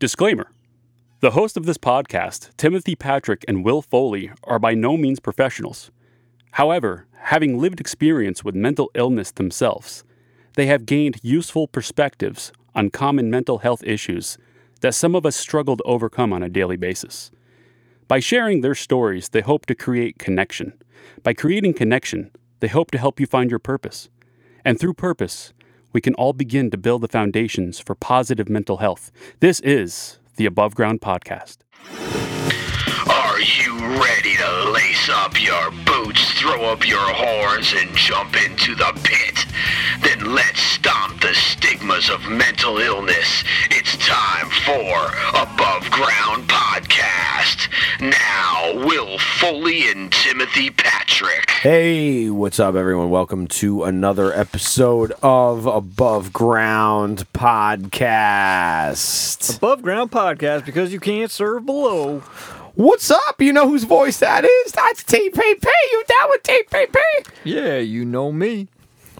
Disclaimer The host of this podcast, Timothy Patrick and Will Foley, are by no means professionals. However, having lived experience with mental illness themselves, they have gained useful perspectives on common mental health issues that some of us struggle to overcome on a daily basis. By sharing their stories, they hope to create connection. By creating connection, they hope to help you find your purpose. And through purpose, we can all begin to build the foundations for positive mental health. This is the Above Ground Podcast. Are you ready to lace up your boots, throw up your horns, and jump into the pit? Then let's stomp the stigmas of mental illness. It's time for Above Ground Podcast. Now, Will Foley and Timothy Patrick. Hey, what's up, everyone? Welcome to another episode of Above Ground Podcast. Above Ground Podcast because you can't serve below. What's up? You know whose voice that is? That's TPP. You down with TPP? Yeah, you know me.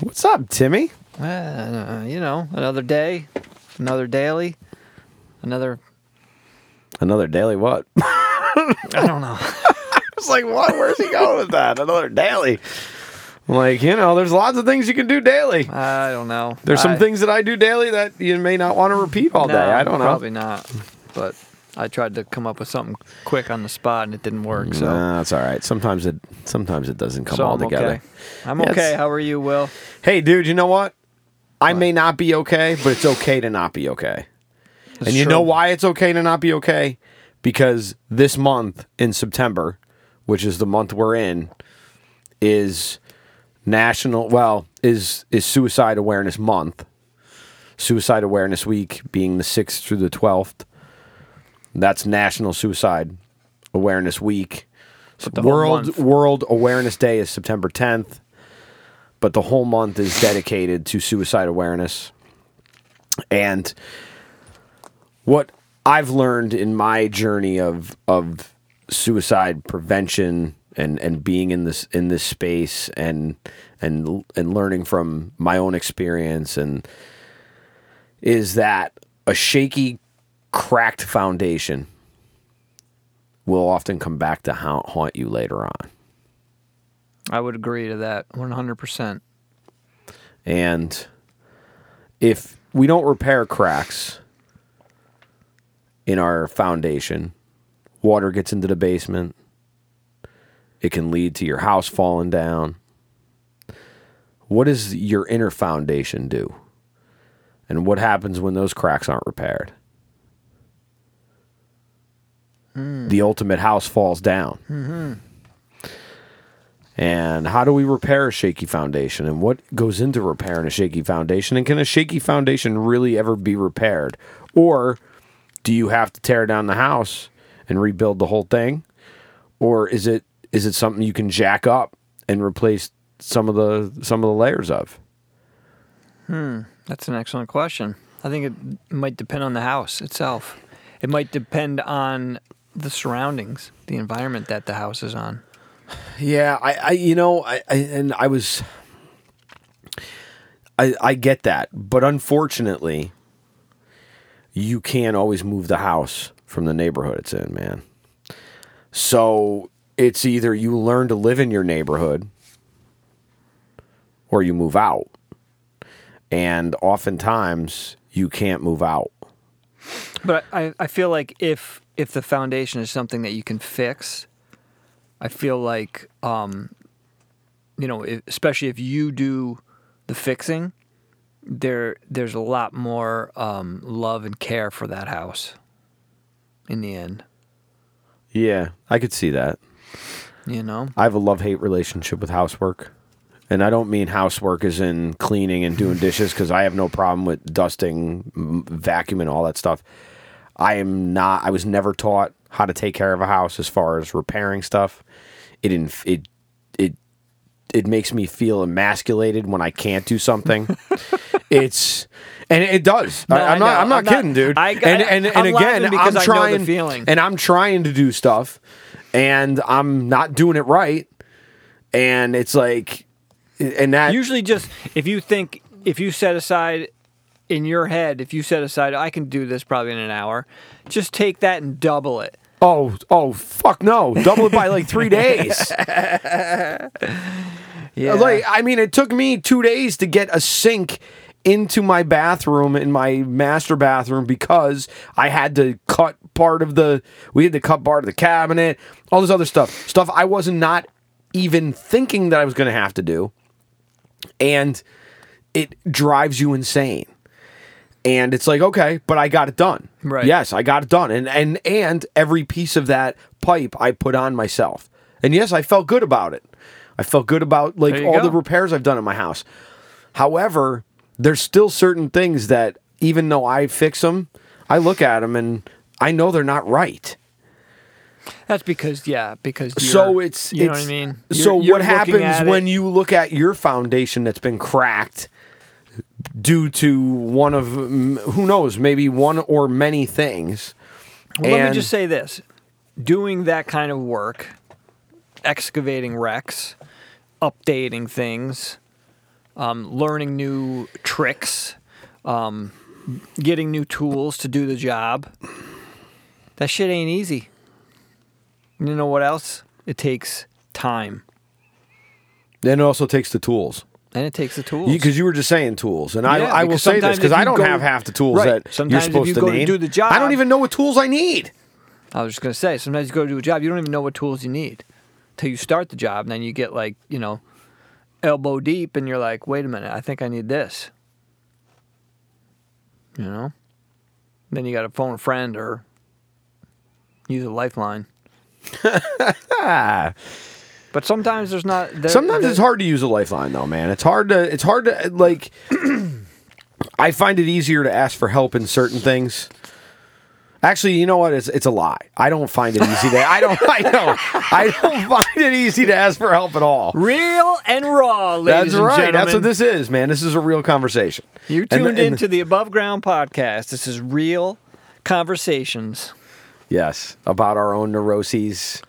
What's up, Timmy? Uh, you know, another day, another daily, another. Another daily what? I I don't know. I was like, what? Where's he going with that? Another daily. Like, you know, there's lots of things you can do daily. I don't know. There's some I- things that I do daily that you may not want to repeat all No, day. I don't know. Probably not. But I tried to come up with something quick on the spot and it didn't work. So, Nah, that's all right. Sometimes it sometimes it doesn't come so all I'm together. okay. I'm Yeah, okay. How are you, Will? Hey, dude, you know what? I may not be okay, but it's okay to not be okay. and you true. know why it's okay to not be okay? Because this month in September, which is the month we're in, is national well, is is suicide awareness month. Suicide Awareness Week being the 6th through the 12th. That's National Suicide Awareness Week. the World World Awareness Day is September 10th, but the whole month is dedicated to suicide awareness. And what I've learned in my journey of of suicide prevention and and being in this in this space and and and learning from my own experience and is that a shaky cracked foundation will often come back to haunt, haunt you later on I would agree to that 100%. And if we don't repair cracks in our foundation, water gets into the basement. It can lead to your house falling down. What does your inner foundation do? And what happens when those cracks aren't repaired? The ultimate house falls down. And how do we repair a shaky foundation? And what goes into repairing a shaky foundation? And can a shaky foundation really ever be repaired? Or do you have to tear down the house and rebuild the whole thing? Or is it is it something you can jack up and replace some of the some of the layers of? Hmm, That's an excellent question. I think it might depend on the house itself. It might depend on the surroundings, the environment that the house is on. Yeah, I, I you know, I, I and I was I I get that, but unfortunately you can't always move the house from the neighborhood it's in, man. So it's either you learn to live in your neighborhood or you move out. And oftentimes you can't move out. But I, I feel like if if the foundation is something that you can fix, I feel like um, you know, if, especially if you do the fixing, there there's a lot more um, love and care for that house. In the end, Yeah, I could see that. you know. I have a love hate relationship with housework. And I don't mean housework as in cleaning and doing dishes because I have no problem with dusting, vacuuming, all that stuff. I am not, I was never taught how to take care of a house as far as repairing stuff. It, inf- it, it, it makes me feel emasculated when I can't do something. it's, and it does. No, I, am not. I'm not I'm not- kidding, dude. I- and and, and I'm again, because I'm I know the trying, feeling. and I'm trying to do stuff, and I'm not doing it right, and it's like, and that Usually, just if you think if you set aside in your head, if you set aside, I can do this probably in an hour, just take that and double it. Oh, oh, fuck no! Double it by like three days. Yeah. Like, I mean, it took me two days to get a sink into my bathroom in my master bathroom because I had to cut part of the. We had to cut part of the cabinet, all this other stuff, stuff I wasn't not even thinking that I was going to have to do, and it drives you insane. And it's like, okay, but I got it done. Right. Yes, I got it done. And and and every piece of that pipe I put on myself. And yes, I felt good about it. I felt good about like all go. the repairs I've done at my house. However, there's still certain things that even though I fix them, I look at them and I know they're not right. That's because yeah, because you're, so it's you know it's, what I mean. So You're- you're what happens when it- you look at your foundation that's been cracked due to one of who knows maybe one or many things? Well, let me just say this: doing that kind of work, excavating wrecks, updating things, um, learning new tricks, um, getting new tools to do the job. That shit ain't easy. You know what else? It takes time, Then it also takes the tools. and it takes the tools. Because you, were just saying tools, and I, Yeah, I will say this because I don't go- have half the tools Right. that Sometimes you're supposed you to go to need. do the job- I don't even know what tools I need. I was just gonna say, sometimes you go to do a job, you don't even know what tools you need till you start the job, and then you get like, you know, elbow deep, and you're like, wait a minute, I think I need this. You know, then you got to phone a friend or use a lifeline. But sometimes there's not. There, Sometimes there- it's hard to use a lifeline, though, man. It's hard to. It's hard to like. I find it easier to ask for help in certain things. Actually, you know what? It's it's a lie. I don't find it easy to. I don't. I know. I don't find it easy to ask for help at all. Real and raw, ladies That's and right. gentlemen. That's what this is, man. This is a real conversation. You And- tuned and- into the Above Ground podcast. This is real conversations. Yes, about our own neuroses,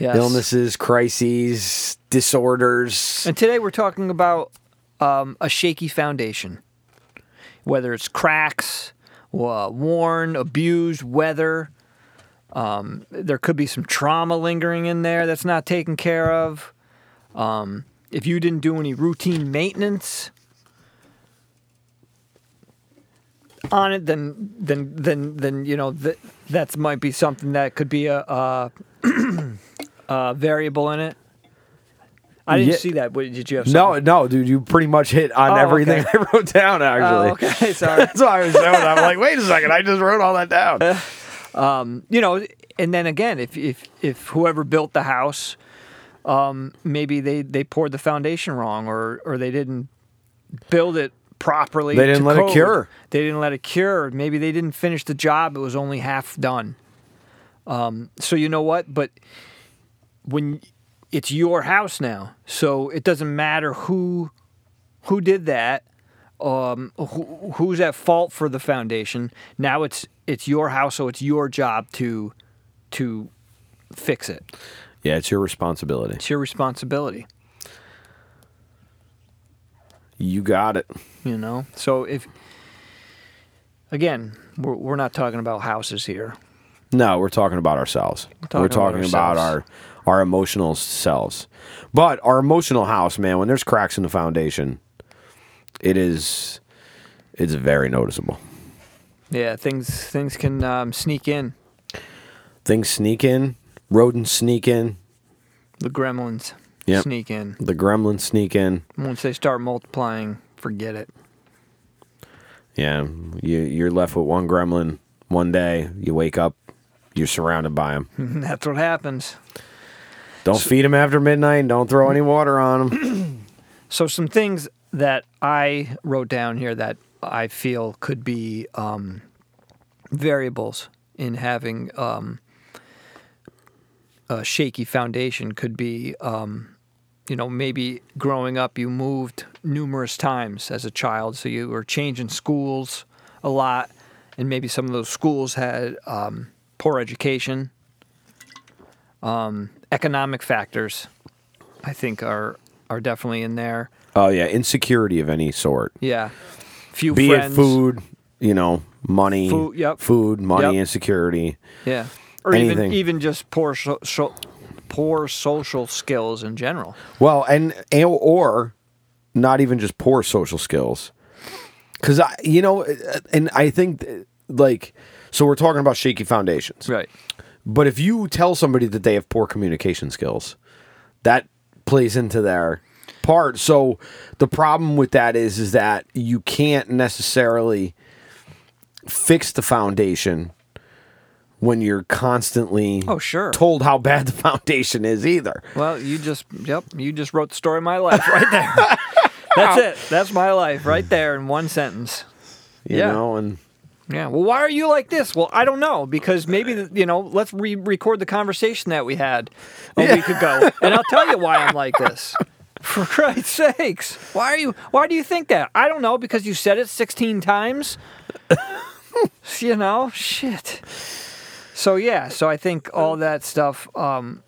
Yes. illnesses, crises, disorders. And today we're talking about um, a shaky foundation, whether it's cracks, uh, worn, abused, weather. Um, there could be some trauma lingering in there that's not taken care of. Um, if you didn't do any routine maintenance on it, then then then then you know that that's might be something that could be a, a, a variable in it. I didn't Yeah. see that. What, did you have? No, something? no, dude, you pretty much hit on Oh, everything okay. I wrote down. Actually, Oh, okay, sorry. That's why I was doing. I'm like, wait a second, I just wrote all that down. you know, and then again, if if if whoever built the house, um, maybe they they poured the foundation wrong, or or they didn't build it properly. They didn't let it cure. They didn't let it cure. Maybe they didn't finish the job. It was only half done. Um, so you know what? But when it's your house now, so it doesn't matter who who did that um, who, who's at fault for the foundation. Now it's it's your house, so it's your job to to fix it. Yeah, it's your responsibility. It's your responsibility. You got it. You know. So if again, we're we're not talking about houses here. No, we're talking about ourselves. We're talking talking, about about, our our emotional selves. But our emotional house, man, when there's cracks in the foundation, it is it's very noticeable. Yeah, things things can um, sneak in. Things sneak in, rodents sneak in, The gremlins Yep. sneak in. the gremlins sneak in. Once they start multiplying, forget it. Yeah, you you're left with one gremlin one day. You wake up, you're surrounded by them. That's what happens. Don't feed them after midnight. Don't throw any water on them. So some things that I wrote down here that I feel could be um, variables in having um, a shaky foundation could be, um, you know, maybe growing up you moved numerous times as a child, so you were changing schools a lot, and maybe some of those schools had um, poor education. Um, economic factors, I think, are are definitely in there. oh yeah, insecurity of any sort. Yeah. few Be friends. it food, you know, money, Food, yep. food, money, Yep. and security. Yeah. Or even Anything. even just poor so, so, poor social skills in general. Well, and or not even just poor social skills, because I, you know, and I think like so we're talking about shaky foundations, Right. But if you tell somebody that they have poor communication skills, that plays into their part. So the problem with that is is that you can't necessarily fix the foundation when you're constantly Oh, sure. told how bad the foundation is either. Well, you just yep, you just wrote the story of my life right there. That's it. That's my life right there in one sentence. You Yeah. know, and Yeah. Well, why are you like this? Well, I don't know because maybe uh, you know. Let's re-record the conversation that we had a week ago, and I'll tell you why I'm like this. For Christ's sakes, why are you? Why do you think that? I don't know because you said it 16 times. you know, shit. So yeah, so I think all that stuff. Um,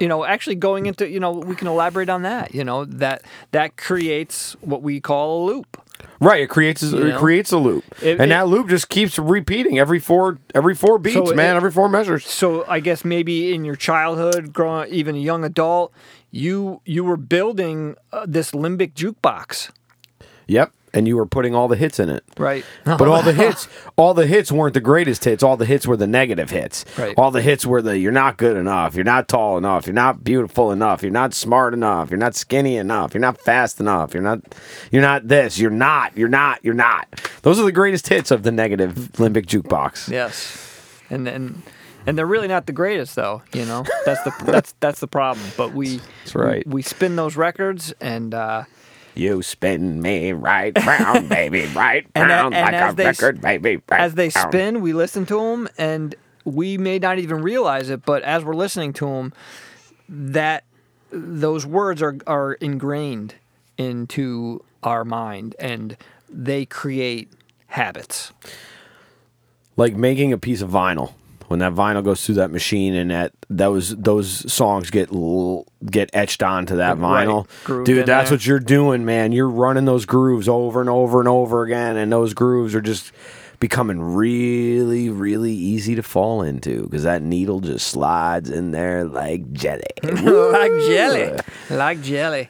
you know, actually going into you know, we can elaborate on that. You know, that that creates what we call a loop. right, it creates it know? creates a loop, It- and it- that loop just keeps repeating every four every four beats, So man, it- every four measures. so I guess maybe in your childhood, growing even a young adult, you you were building uh, this limbic jukebox, Yep, and you were putting all the hits in it. right? But all the hits, all the hits weren't the greatest hits. All the hits were the negative hits. Right. All the hits were the you're not good enough, you're not tall enough, you're not beautiful enough, you're not smart enough, you're not skinny enough, you're not fast enough, you're not, you're not this, you're not, you're not, you're not. Those are the greatest hits of the negative limbic jukebox. yes, and then. And they're really not the greatest, though. You know, that's the that's that's the problem. But we That's right. we, we spin those records, and uh, You spin me right round, baby, right And a- round, and like a they record, baby. Right as they round. spin, we listen to them, and we may not even realize it. But as we're listening to them, that those words are are ingrained into our mind, and they create habits. like making a piece of vinyl when that vinyl goes through that machine and that those those songs get get etched onto that Right. vinyl Grooved dude that's there. what you're doing man you're running those grooves over and over and over again and those grooves are just becoming really really easy to fall into because that needle just slides in there like jelly like jelly, like jelly.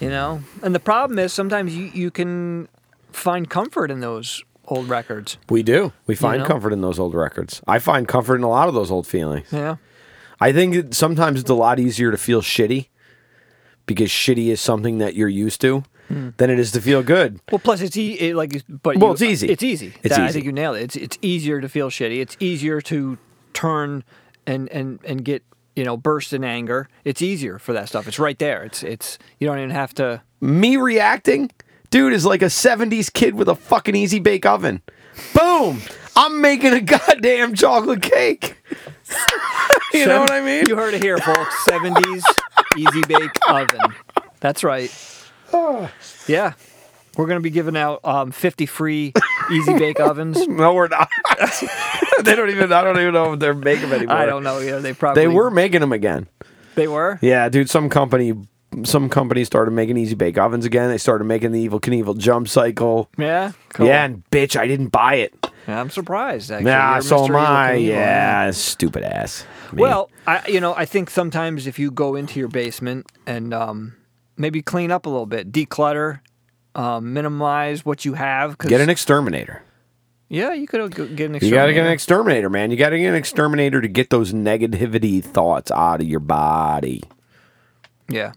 You know, and the problem is sometimes you you can find comfort in those old records. we do we find know? comfort in those old records i find comfort in a lot of those old feelings Yeah. I think it, sometimes it's a lot easier to feel shitty because shitty is something that you're used to hmm. than it is to feel good. Well, plus it's e- it, like, but Well, you- it's easy. It's easy. It's That- I easy. think you nailed it. It's it's easier to feel shitty. It's easier to turn and and and get you know burst in anger. It's easier for that stuff. It's right there. It's it's you don't even have to. Me reacting, dude, is like a 70s kid with a fucking easy bake oven. Boom! I'm making a goddamn chocolate cake. you know what I mean? You heard it here, folks. Seventies easy bake oven. That's right. Yeah, we're gonna be giving out um, fifty free easy bake ovens. no, we're not. they don't even. I don't even know if they're making them anymore. I don't know. Yeah, they probably They were making them again. They were. Yeah, dude. Some company, some companies started making easy bake ovens again. They started making the Evel Knievel jump cycle. Yeah. Cool. Yeah, and bitch, I didn't buy it. Yeah, I'm surprised. Actually. Nah, You're so Mr. am I. Yeah, stupid ass. Me. Well, I you know I think sometimes if you go into your basement and um, maybe clean up a little bit, declutter, um, minimize what you have. Cause, get an exterminator. yeah, you could get an. Exterminator. You got to get an exterminator, man. You got to get an exterminator to get those negativity thoughts out of your body. Yeah,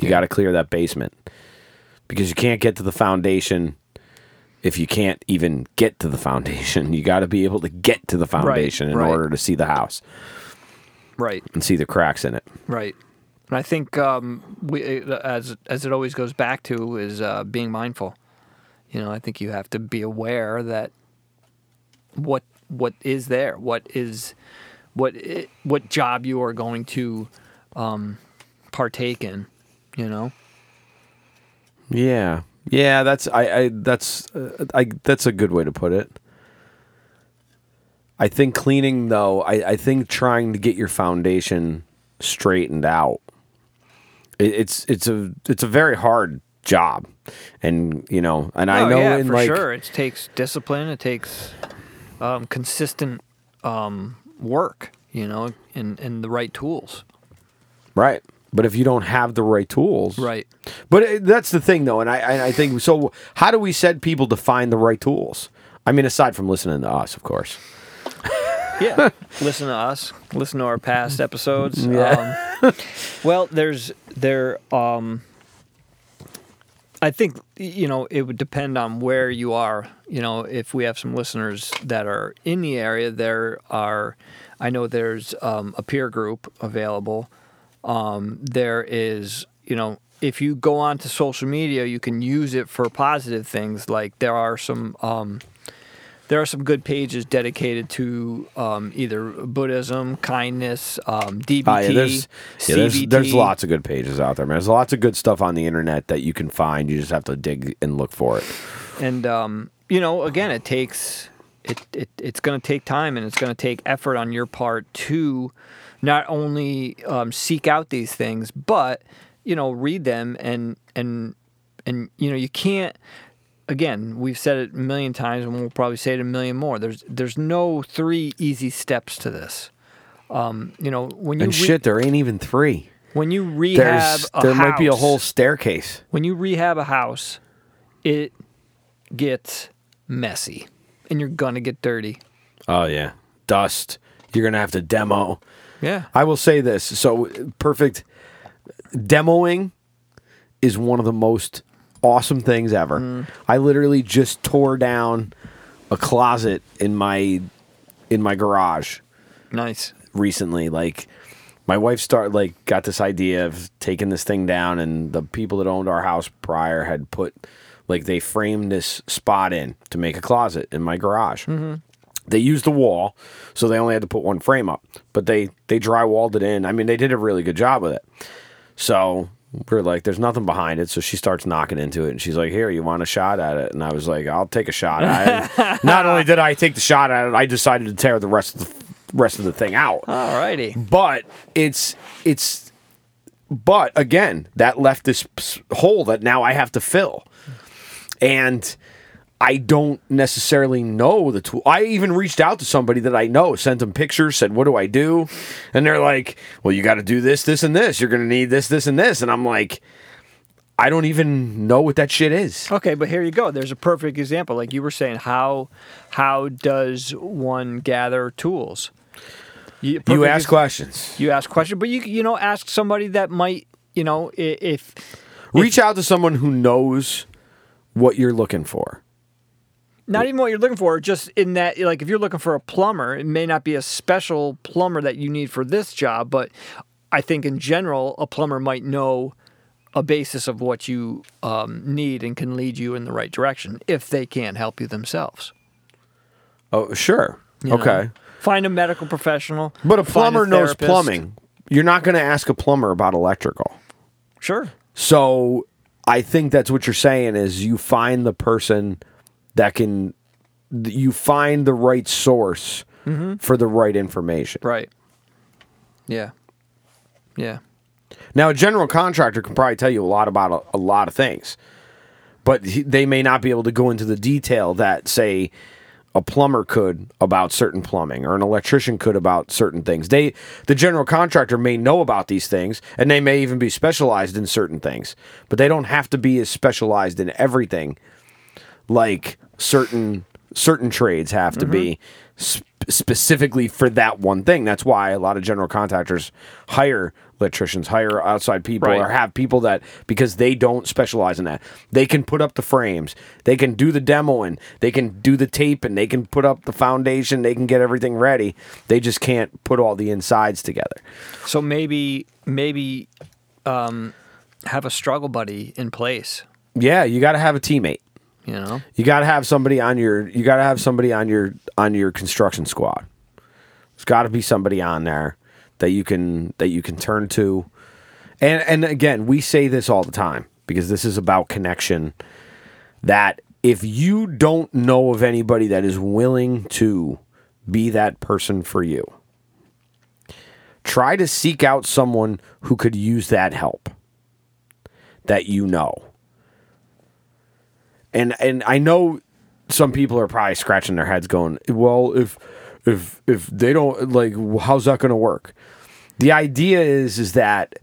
You got to clear that basement because you can't get to the foundation if you can't even get to the foundation. You got to be able to get to the foundation in right. order to see the house right, and see the cracks in it. right. And I think um, we, uh, as as it always goes back to is uh, being mindful. You know, I think you have to be aware that what what is there, what is what i- what job you are going to um, partake in. You know. Yeah, yeah. That's I. I that's uh, I. That's a good way to put it. I think cleaning though. I. I think trying to get your foundation straightened out. It, it's it's a it's a very hard job. And you know, and I Oh, know yeah, in for like sure. It takes discipline. It takes um, consistent um, work, you know, and, and the right tools. right. But if you don't have the right tools, Right. But it, that's the thing, though, and I, I I think so. How do we set people to find the right tools? I mean, aside from listening to us, of course. Yeah. listen to us. Listen to our past episodes. Um, well, there's there. Um, I think you know it would depend on where you are. You know, if we have some listeners that are in the area, there are. I know there's um, a peer group available. Um, there is, you know, if you go onto social media, you can use it for positive things. Like there are some. Um, there are some good pages dedicated to um, either Buddhism, kindness, um, DBT, Ah, yeah, there's, yeah, there's, there's lots of good pages out there, man. There's lots of good stuff on the internet that you can find. You just have to dig and look for it. and um, you know, again, it takes it, it it's going to take time and it's going to take effort on your part to not only um, seek out these things, but you know, read them and and and you know, you can't. Again, we've said it a million times, and we'll probably say it a million more. There's there's no three easy steps to this. Um, you know, when you And re- shit, there ain't even three. when you rehab There's a there might be a whole staircase. when you rehab a house, it gets messy and you're gonna get dirty. Oh yeah, dust. You're gonna have to demo. Yeah. I will say this. So perfect demoing is one of the most awesome things ever. Mm. I literally just tore down a closet in my in my garage Nice. recently. Like my wife started like got this idea of taking this thing down and the people that owned our house prior had put like they framed this spot in to make a closet in my garage. They used the wall, so they only had to put one frame up. But they they drywalled it in. I mean, they did a really good job with it. So we're like, there's nothing behind it. So she starts knocking into it, and she's like, "Here, you want a shot at it?" And I was like, "I'll take a shot." I, not only did I take the shot at it, I decided to tear the rest of the rest of the thing out Alrighty. but it's it's but again that left this hole that now i have to fill and i don't necessarily know the tool. I even reached out to somebody that i know sent them pictures said what do i do? And they're like well you got to do this this and this. You're going to need this this and this. And i'm like i don't even know what that shit is. Okay, but here you go. There's a perfect example. Like you were saying, how how does one gather tools? You, you ask ex- questions. You ask questions, but you you know ask somebody that might you know i- if reach out to someone who knows what you're looking for not even what you're looking for, just in that like if you're looking for a plumber, it may not be a special plumber that you need for this job, but I think in general a plumber might know a basis of what you um, need and can lead you in the right direction if they can't help you themselves. oh sure you know? okay Find a medical professional. But a plumber knows plumbing. You're not going to ask a plumber about electrical. Sure. So I think that's what you're saying is you find the person that can you find the right source mm-hmm. for the right information. Right. Yeah. Yeah. Now a general contractor can probably tell you a lot about a, a lot of things. But he, they may not be able to go into the detail that say a plumber could about certain plumbing or an electrician could about certain things. They the general contractor may know about these things and they may even be specialized in certain things, but they don't have to be as specialized in everything like certain certain trades have to be sp- specifically for that one thing. That's why a lot of general contractors hire electricians, hire outside people, Right. or have people that because they don't specialize in that. They can put up the frames, they can do the demo, and they can do the tape, and they can put up the foundation. They can get everything ready. They just can't put all the insides together. So maybe maybe um, have a struggle buddy in place. Yeah, you got to have a teammate. You know. You got to have somebody on your. You got to have somebody on your on your construction squad. There's got to be somebody on there that you can that you can turn to. And and again, we say this all the time because this is about connection. That if you don't know of anybody that is willing to be that person for you, try to seek out someone who could use that help that you know and and I know some people are probably scratching their heads, going, "Well, if if if they don't like, how's that going to work?" The idea is is that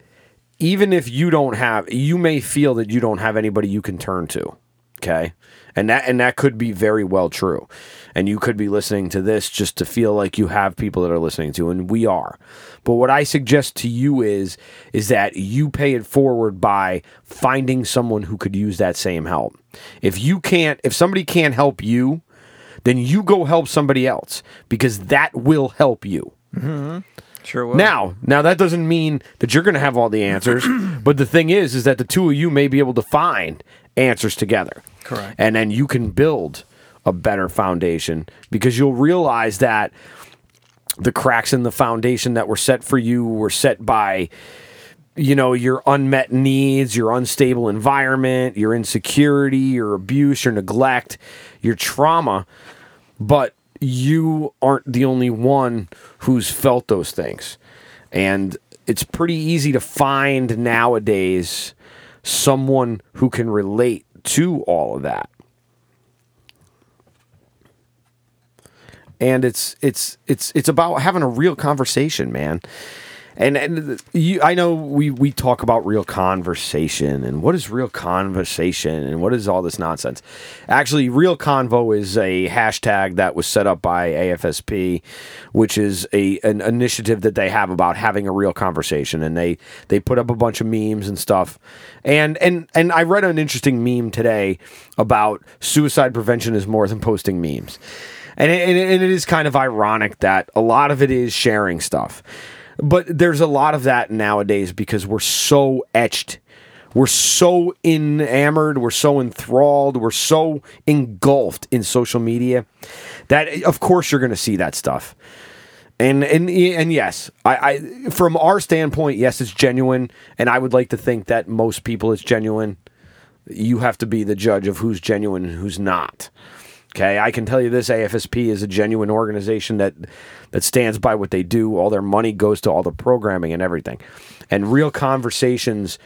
even if you don't have, you may feel that you don't have anybody you can turn to. Okay. And that and that could be very well true. And you could be listening to this just to feel like you have people that are listening to and we are. But what I suggest to you is is that you pay it forward by finding someone who could use that same help. If you can't if somebody can't help you, then you go help somebody else because that will help you. Mm-hmm. Sure will. Now, now that doesn't mean that you're going to have all the answers, but the thing is, is that the two of you may be able to find answers together. Correct. And then you can build a better foundation because you'll realize that the cracks in the foundation that were set for you were set by you know your unmet needs your unstable environment your insecurity your abuse your neglect your trauma but you aren't the only one who's felt those things and it's pretty easy to find nowadays someone who can relate to all of that and it's it's it's it's about having a real conversation, man. And and you, I know we we talk about real conversation and what is real conversation and what is all this nonsense. Actually, real convo is a hashtag that was set up by AFSP, which is a an initiative that they have about having a real conversation, and they they put up a bunch of memes and stuff. And and and I read an interesting meme today about suicide prevention is more than posting memes. And it, and and it is kind of ironic that a lot of it is sharing stuff. But there's a lot of that nowadays because we're so etched. We're so enamored, we're so enthralled, we're so engulfed in social media that of course you're going to see that stuff. And and and yes, I, I from our standpoint, yes, it's genuine, and I would like to think that most people it's genuine. You have to be the judge of who's genuine and who's not. Okay, I can tell you this: AFSP is a genuine organization that that stands by what they do. All their money goes to all the programming and everything, and real conversations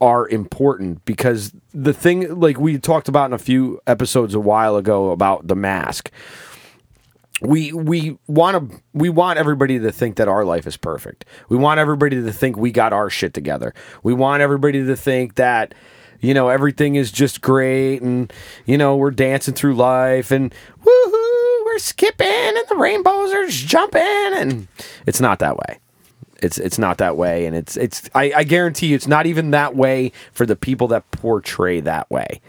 are important because the thing, like we talked about in a few episodes a while ago about the mask, we we want to we want everybody to think that our life is perfect. We want everybody to think we got our shit together. We want everybody to think that you know everything is just great and you know we're dancing through life and woohoo we're skipping and the rainbows are jumping and it's not that way. It's it's not that way and it's it's I, I guarantee you it's not even that way for the people that portray that way.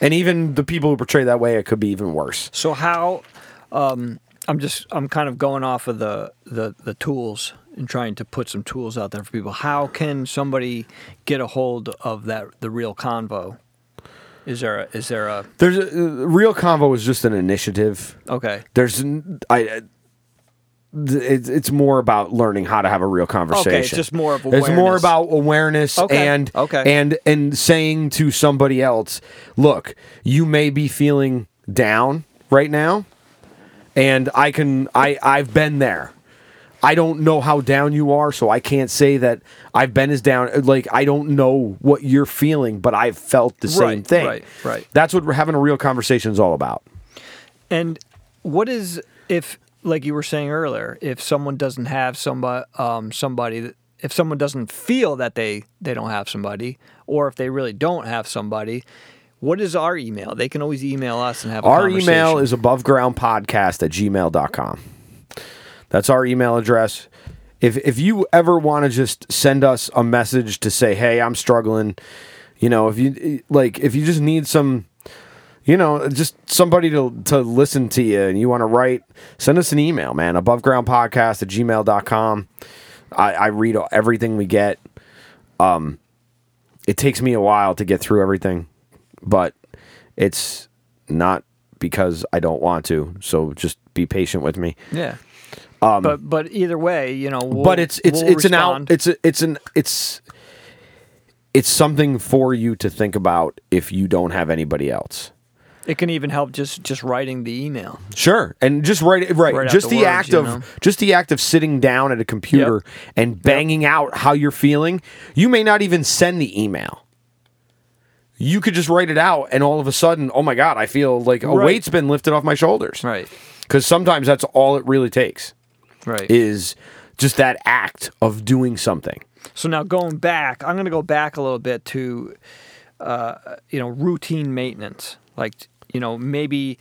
And even the people who portray that way it could be even worse. So how? Um, I'm just I'm kind of going off of the, the the tools and trying to put some tools out there for people. How can somebody get a hold of that the real convo? Is there a, is there a There's a, uh, real convo is just an initiative. okay? There's n- I. It's, it's more about learning how to have a real conversation. Okay, it's just more of It's more about awareness Okay, and okay. and and saying to somebody else, "Look, you may be feeling down right now, and I can I I've been there. I don't know how down you are, so I can't say that I've been as down. Like I don't know what you're feeling, but I've felt the same thing. right, right. That's what we're having a real conversation is all about. And what is if, like you were saying earlier, if someone doesn't have somebody, um, somebody, that- if someone doesn't feel that they they don't have somebody, or if they really don't have somebody, what is our email? They can always email us and have a Our email is abovegroundpodcast at gmail.com. That's our email address. If if you ever want to just send us a message to say, hey, I'm struggling, you know, if you like if you just need some you know, just somebody to to listen to you and you want to write, send us an email, man. Abovegroundpodcast at gmail.com. I, I read everything we get. Um it takes me a while to get through everything, but it's not because I don't want to. So just be patient with me. yeah. But but either way, you know, we'll, Um, but it's it's we'll it's an out it's a, it's an it's it's something for you to think about if you don't have anybody else. It can even help just just writing the email. Sure, and just write it right. Just the the, words, act of know? just the act of sitting down at a computer and banging out how you're feeling. You may not even send the email. you could just write it out, and all of a sudden, oh my god, I feel like a Right. weight's been lifted off my shoulders. Right. Because sometimes that's all it really takes Right. is just that act of doing something. So now going back, I'm going to go back a little bit to, uh, you know, routine maintenance. Like, you know, maybe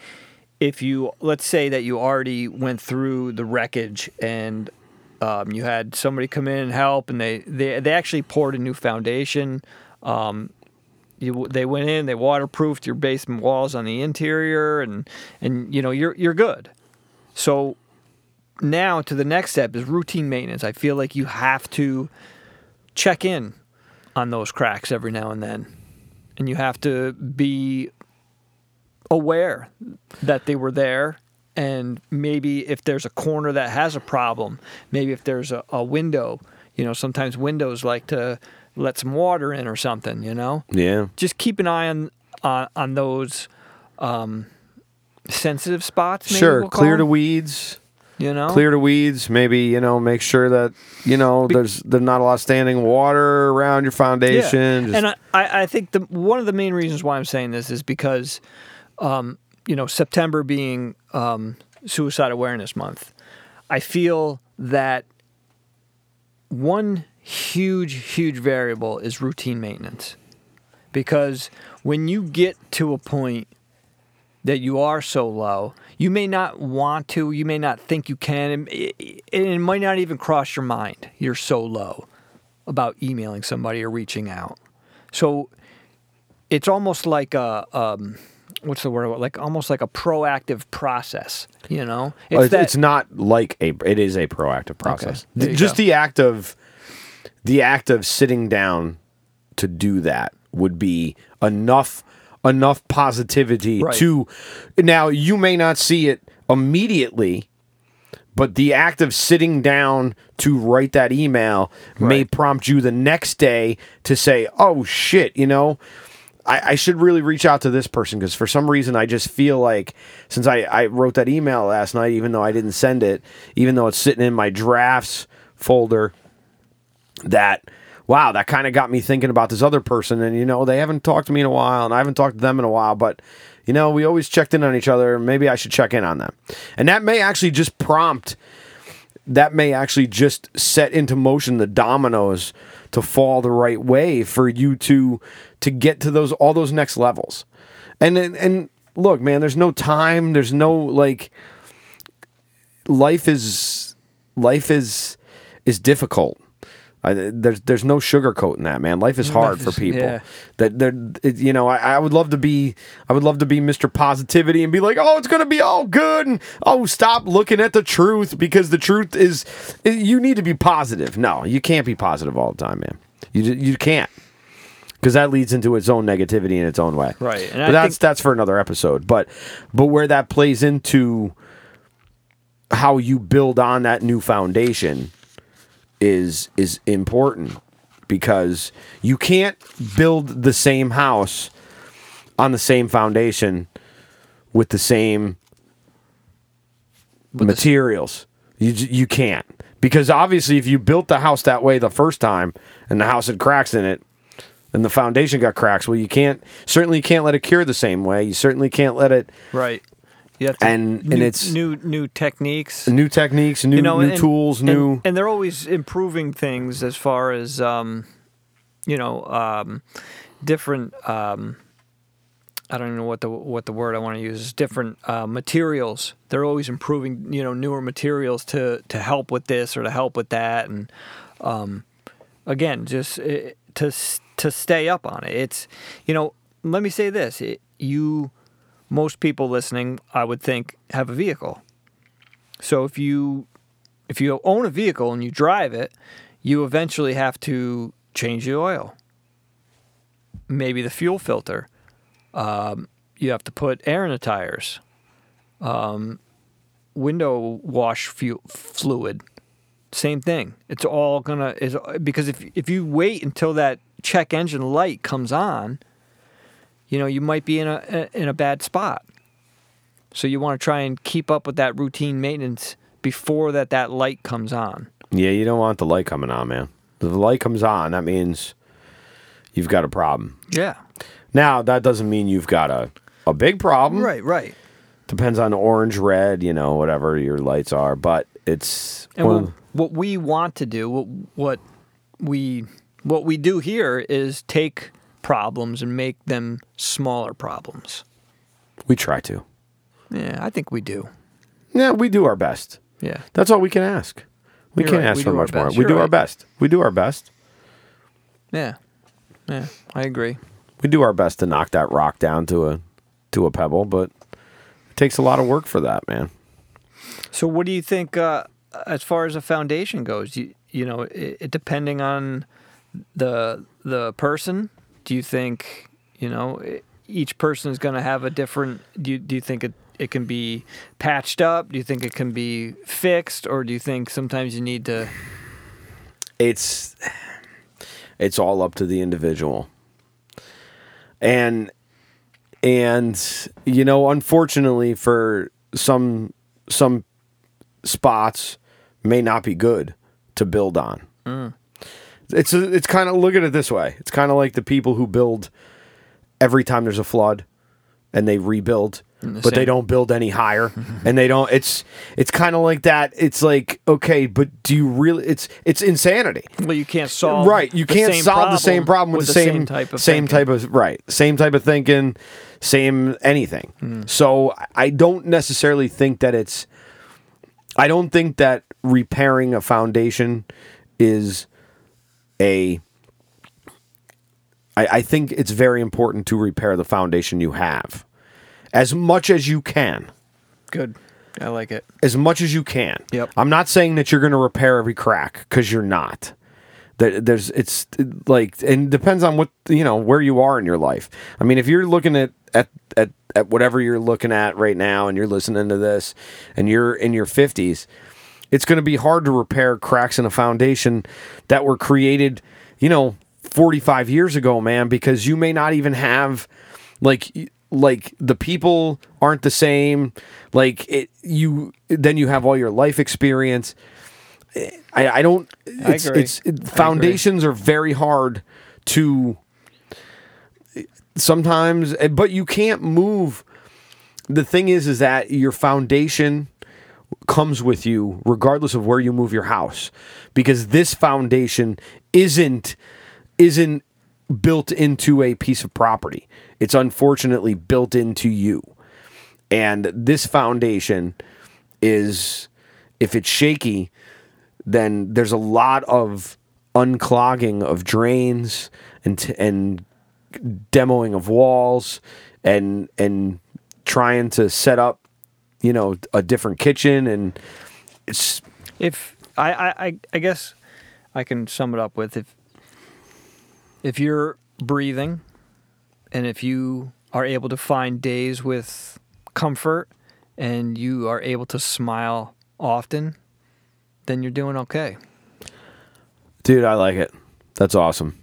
if you, let's say that you already went through the wreckage and um, you had somebody come in and help, and they they, they actually poured a new foundation. Um, you, they went in, they waterproofed your basement walls on the interior, and and you know you're you're good. So now to the next step is routine maintenance. I feel like you have to check in on those cracks every now and then. And you have to be aware that they were there. And maybe if there's a corner that has a problem, maybe if there's a, a window, you know, sometimes windows like to let some water in or something, you know? Yeah. Just keep an eye on on, on those um, sensitive spots. Maybe Sure. we'll clear them, the weeds. You know, Clear the weeds. Maybe you know. Make sure that you know there's there's not a lot of standing water around your foundation. Just- And I, I I think the one of the main reasons why I'm saying this is because, um, you know, September being um, Suicide Awareness Month, I feel that one huge, huge variable is routine maintenance. Because when you get to a point that you are so low, you may not want to, you may not think you can, and it, it might not even cross your mind. You're so low about emailing somebody or reaching out. So it's almost like a um, what's the word? Like almost like a proactive process. You know, Well, it's, that- it's not like a it is a proactive process you just go. the act of the act of sitting down to do that would be enough enough positivity Right. to now you may not see it immediately but the act of sitting down to write that email may prompt you the next day to say oh shit you know I, I should really reach out to this person because for some reason I just feel like since I, I wrote that email last night, even though I didn't send it, even though it's sitting in my drafts folder, that wow, that kind of got me thinking about this other person. And you know, they haven't talked to me in a while, and I haven't talked to them in a while, but you know, we always checked in on each other. Maybe I should check in on them, and that may actually just prompt that may actually just set into motion the dominoes to fall the right way for you to to get to those all those next levels. And and, and look, man, there's no time, there's no like life is life is is difficult. I, there's there's no sugarcoating that, man. Life is hard for people. yeah. That they're it- you know I, I would love to be I would love to be Mr. Positivity and be like, oh, it's gonna be all good, and oh, stop looking at the truth because the truth is you need to be positive. No, you can't be positive all the time, man. You you can't because that leads into its own negativity in its own way. Right, and but I that's think- that's for another episode. But but where that plays into how you build on that new foundation is is important because you can't build the same house on the same foundation with the same materials. You you can't because obviously if you built the house that way the first time and the house had cracks in it and the foundation got cracks, well you can't certainly you can't let it cure the same way. You certainly can't let it right. You have to, And- and it's- new new techniques. new techniques, new you know, new and- tools, and- new and, they're always improving things as far as um, you know, um, different. Um, I don't even know what the what the word I want to use is different uh, materials. They're always improving, you know, newer materials to to help with this or to help with that, and um, again, just uh, to to stay up on it. It's you know, let me say this: it, you, most people listening, I would think, have a vehicle. So if you if you own a vehicle and you drive it, you eventually have to change the oil. Maybe the fuel filter. Um, you have to put air in the tires. Um, window wash fluid. Same thing. It's all gonna is because if if you wait until that check engine light comes on, you know you might be in a in a bad spot. So you want to try and keep up with that routine maintenance before that that light comes on. Yeah, you don't want the light coming on, man. If the light comes on, that means you've got a problem. Yeah. Now that doesn't mean you've got a a big problem. Right, right. Depends on orange, red, you know, whatever your lights are. But it's And what, what we want to do, what what we what we do here is take problems and make them smaller problems. we try to. Yeah, I think we do. Yeah, we do our best. Yeah. That's all we can ask. We You're can't right, ask we for much more. We You're do our best. We do our best. Yeah. Yeah, I agree. We do our best to knock that rock down to a to a pebble, but it takes a lot of work for that, man. So, what do you think uh, as far as a foundation goes? You, you know, it, it depending on the the person. Do you think you know each person is going to have a different? Do you, do you think it it can be patched up? Do you think it can be fixed, or do you think sometimes you need to? it's it's all up to the individual and and you know unfortunately for some some spots may not be good to build on mm. It's a, it's kind of look at it this way. It's kind of like the people who build every time there's a flood and they rebuild the but they don't build any higher. And they don't it's it's kind of like that. It's like okay but do you really it's it's insanity. Well, you can't solve right you the can't same solve the same problem with, the, same, type of same thinking. type of right same type of thinking same anything. Hmm. so i don't necessarily think that it's i don't think that repairing a foundation is a I, I think it's very important to repair the foundation you have as much as you can Good, I like it. as much as you can. Yep. I'm not saying that you're going to repair every crack because you're not. That there's it's like and depends on what you know where you are in your life. I mean, if you're looking at at at, at whatever you're looking at right now and you're listening to this and you're in your 50s, it's going to be hard to repair cracks in a foundation that were created, you know, 45 years ago, man, because you may not even have like like the people aren't the same. Like it you then you have all your life experience. I i don't I it's, agree. it's it, foundations are very hard to sometimes eh, but you can't move. The thing is is that your foundation comes with you regardless of where you move your house because this foundation isn't isn't built into a piece of property. It's unfortunately built into you. And this foundation is if it's shaky then there's a lot of unclogging of drains and and demoing of walls and and trying to set up you know a different kitchen and it's if I, I, I, I guess I can sum it up with if if you're breathing and if you are able to find days with comfort and you are able to smile often, then you're doing okay. dude i like it that's awesome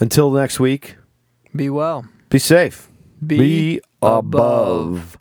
until next week Be well. be safe Be above.